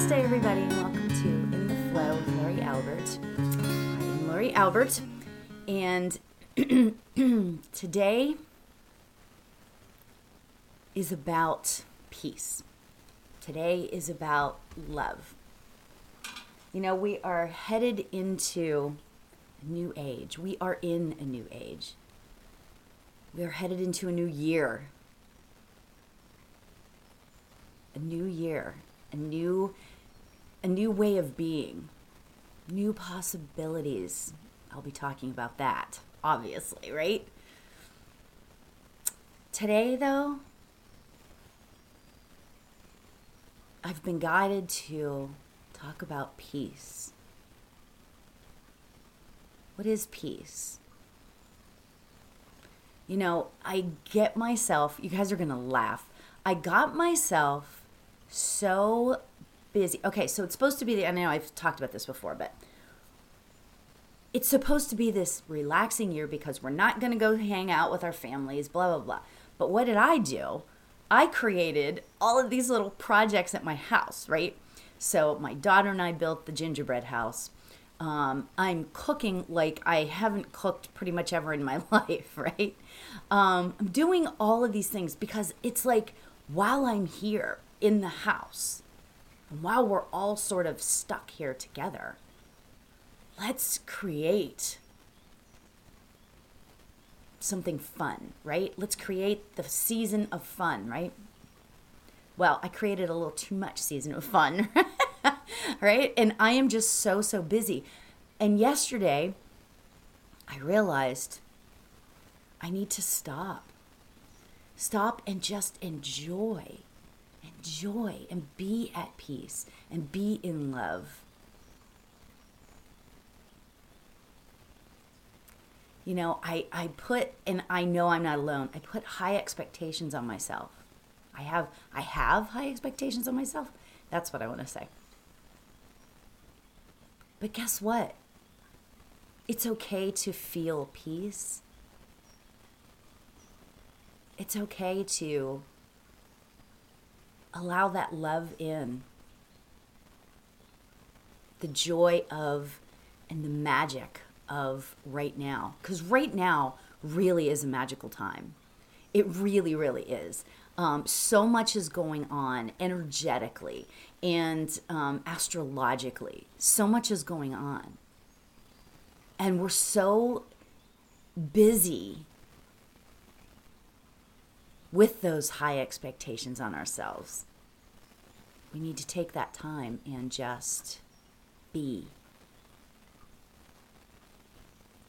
Namaste, everybody, and welcome to In the Flow with Lori Albert. I'm Lori Albert, and today is about peace. Today is about love. You know, we are headed into a new age. We are in a new age. We are headed into a new year. A new year, a new a new way of being, new possibilities. I'll be talking about that, obviously, right? Today though, I've been guided to talk about peace. What is peace? You know, I get myself, you guys are going to laugh. I got myself so busy. Okay, so it's supposed to be the, I know I've talked about this before, but it's supposed to be this relaxing year because we're not going to go hang out with our families, blah, blah, blah. But what did I do? I created all of these little projects at my house, right? So my daughter and I built the gingerbread house. Um, I'm cooking like I haven't cooked pretty much ever in my life, right? Um, I'm doing all of these things because it's like while I'm here, in the house. And while we're all sort of stuck here together, let's create something fun, right? Let's create the season of fun, right? Well, I created a little too much season of fun, right? And I am just so, so busy. And yesterday, I realized I need to stop. Stop and just enjoy joy and be at peace and be in love. You know, I, I put, and I know I'm not alone, I put high expectations on myself. I have I have high expectations on myself. That's what I want to say. But guess what? It's okay to feel peace. It's okay to allow that love in. The joy of and the magic of right now. Because right now really is a magical time. It really, really is. Um, so much is going on energetically and um, astrologically. So much is going on. And we're so busy with those high expectations on ourselves. We need to take that time and just be.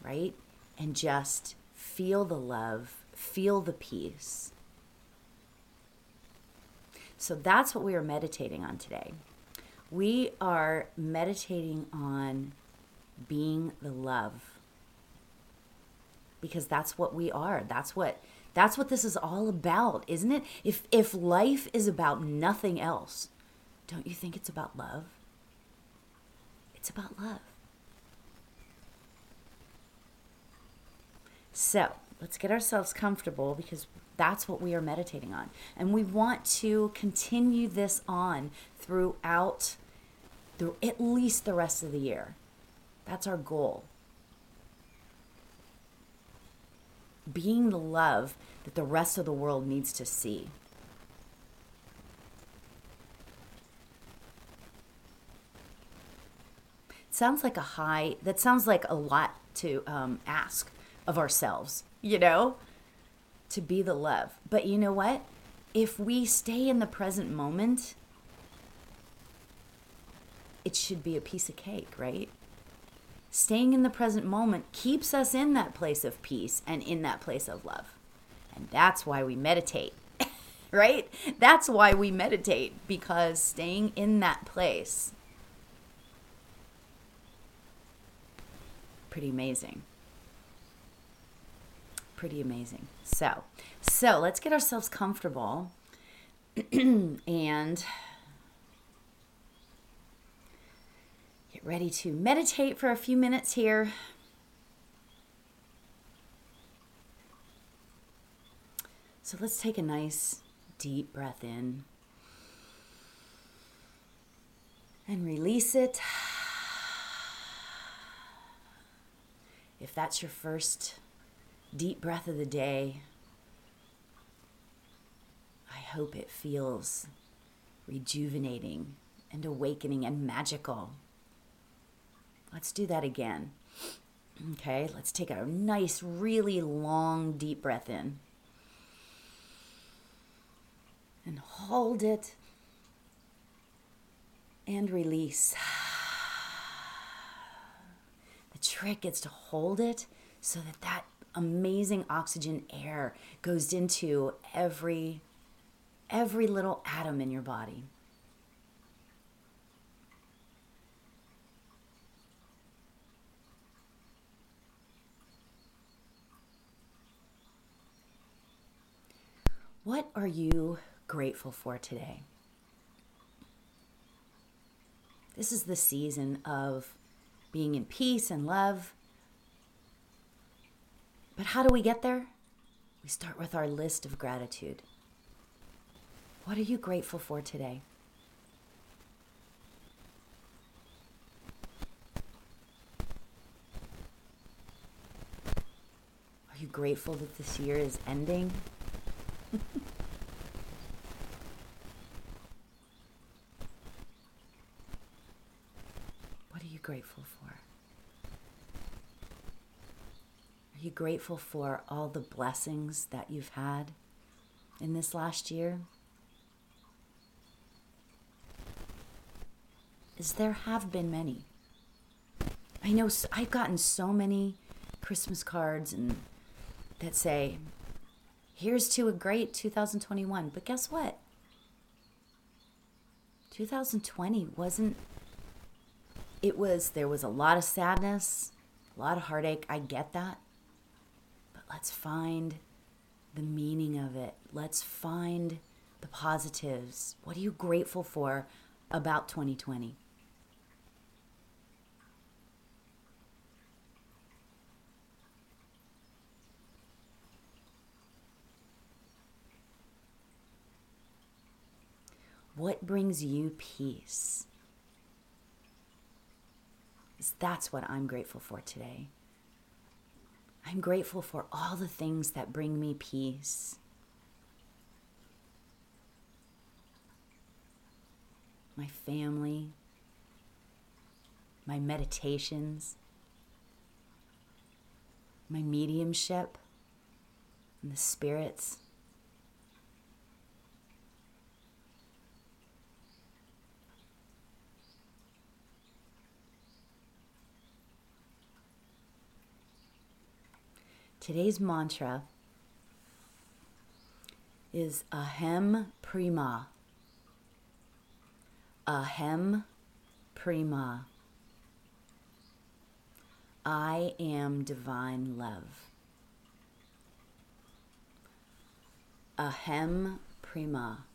Right? And just feel the love, feel the peace. So that's what we are meditating on today. We are meditating on being the love because that's what we are. That's what that's what this is all about, isn't it? If if life is about nothing else, don't you think it's about love? It's about love. So, let's get ourselves comfortable because that's what we are meditating on. And we want to continue this on throughout through at least the rest of the year. That's our goal. Being the love that the rest of the world needs to see. Sounds like a high, that sounds like a lot to um, ask of ourselves, you know, to be the love. But you know what? If we stay in the present moment, it should be a piece of cake, right? Staying in the present moment keeps us in that place of peace and in that place of love. And that's why we meditate, right? That's why we meditate because staying in that place pretty amazing. Pretty amazing. So, so let's get ourselves comfortable and Get ready to meditate for a few minutes here. So let's take a nice deep breath in. And release it. If that's your first deep breath of the day, I hope it feels rejuvenating and awakening and magical. Let's do that again. Okay, let's take a nice, really long, deep breath in. And hold it. And release. The trick is to hold it so that that amazing oxygen air goes into every every little atom in your body. What are you grateful for today? This is the season of being in peace and love. But how do we get there? We start with our list of gratitude. What are you grateful for today? Are you grateful that this year is ending? What are you grateful for? Are you grateful for all the blessings that you've had in this last year? Is there have been many. I know I've gotten so many Christmas cards and that say Here's to a great 2021. But guess what? 2020 wasn't, it was, there was a lot of sadness, a lot of heartache. I get that. But let's find the meaning of it. Let's find the positives. What are you grateful for about 2020? What brings you peace? That's what I'm grateful for today. I'm grateful for all the things that bring me peace. My family, my meditations, my mediumship, and the spirits. Today's mantra is Aham Prema. Aham Prema. I am divine love. Aham Prema.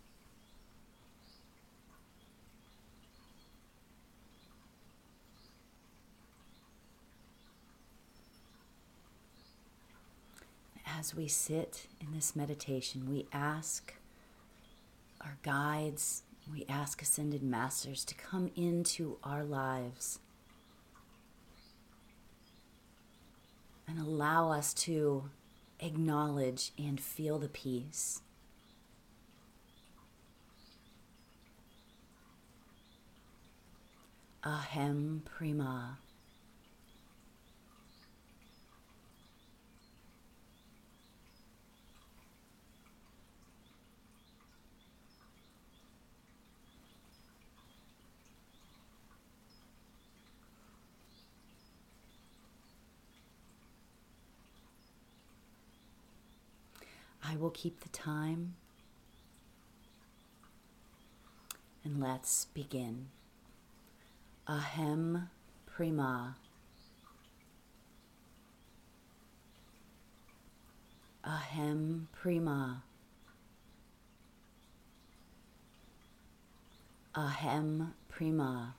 As we sit in this meditation, we ask our guides, we ask ascended masters to come into our lives and allow us to acknowledge and feel the peace. Aham Prema. I will keep the time. And let's begin. Aham Prema. Aham Prema. Aham Prema.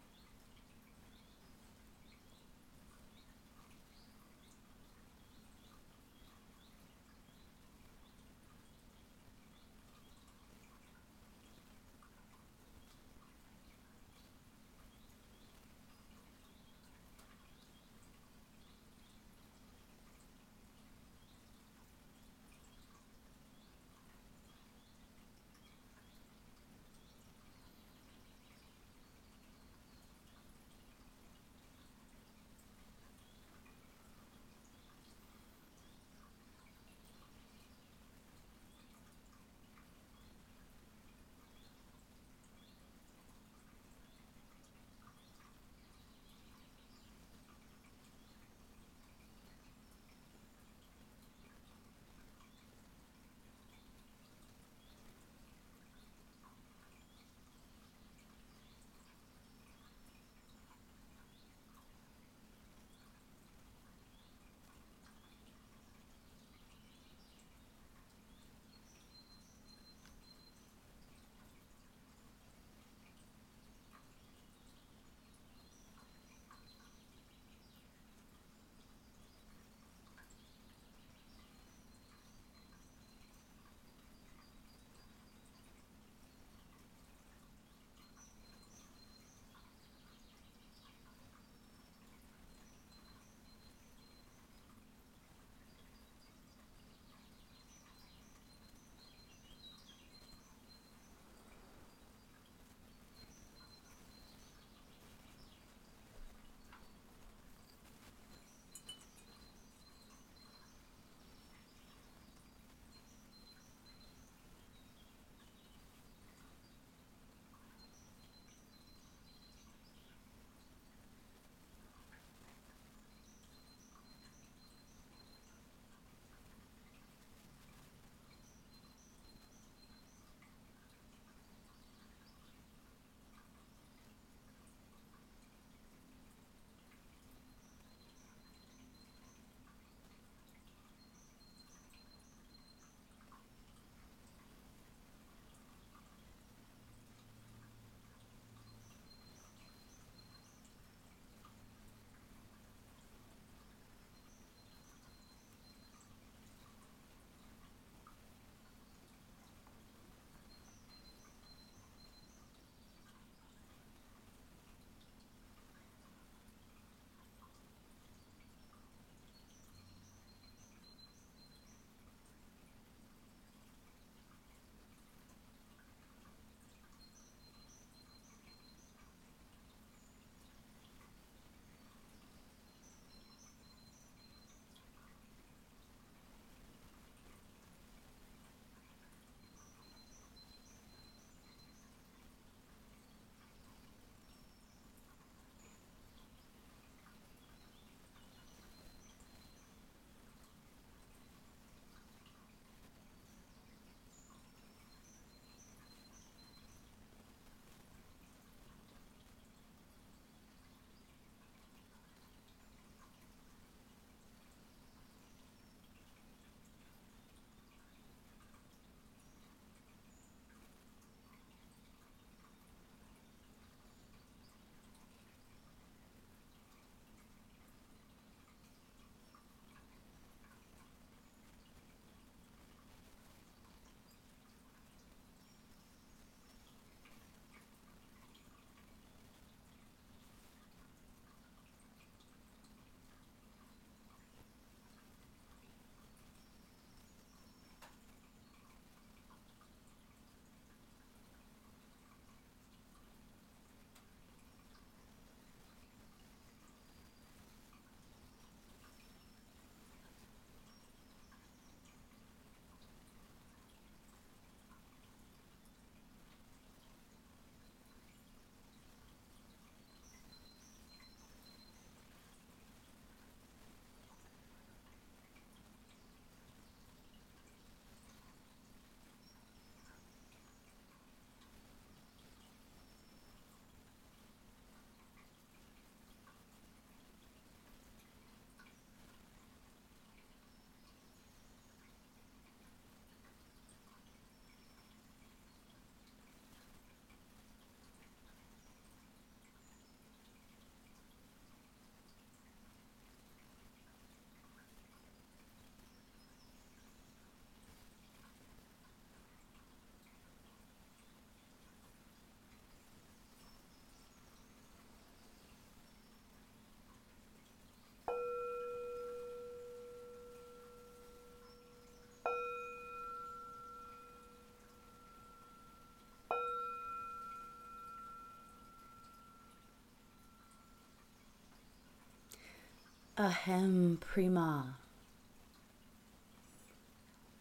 Aham prema.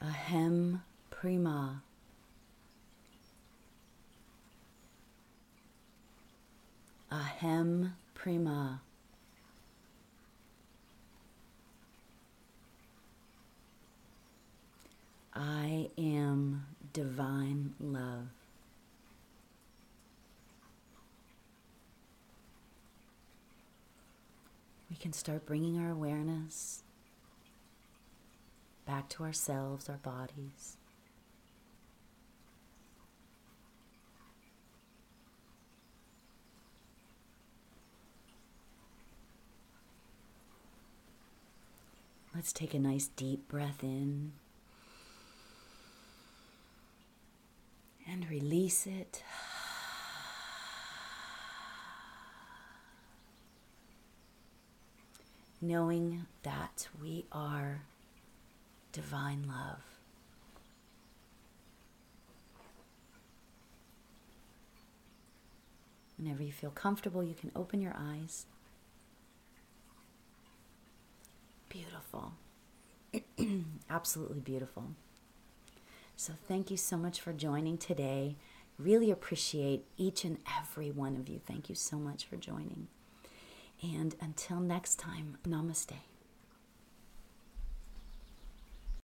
Aham prema. Aham prema. I am divine love. We can start bringing our awareness back to ourselves, our bodies. Let's take a nice deep breath in and release it. Knowing that we are divine love. Whenever you feel comfortable, you can open your eyes. Beautiful. Absolutely beautiful. So, thank you so much for joining today. Really appreciate each and every one of you. Thank you so much for joining. And until next time, namaste.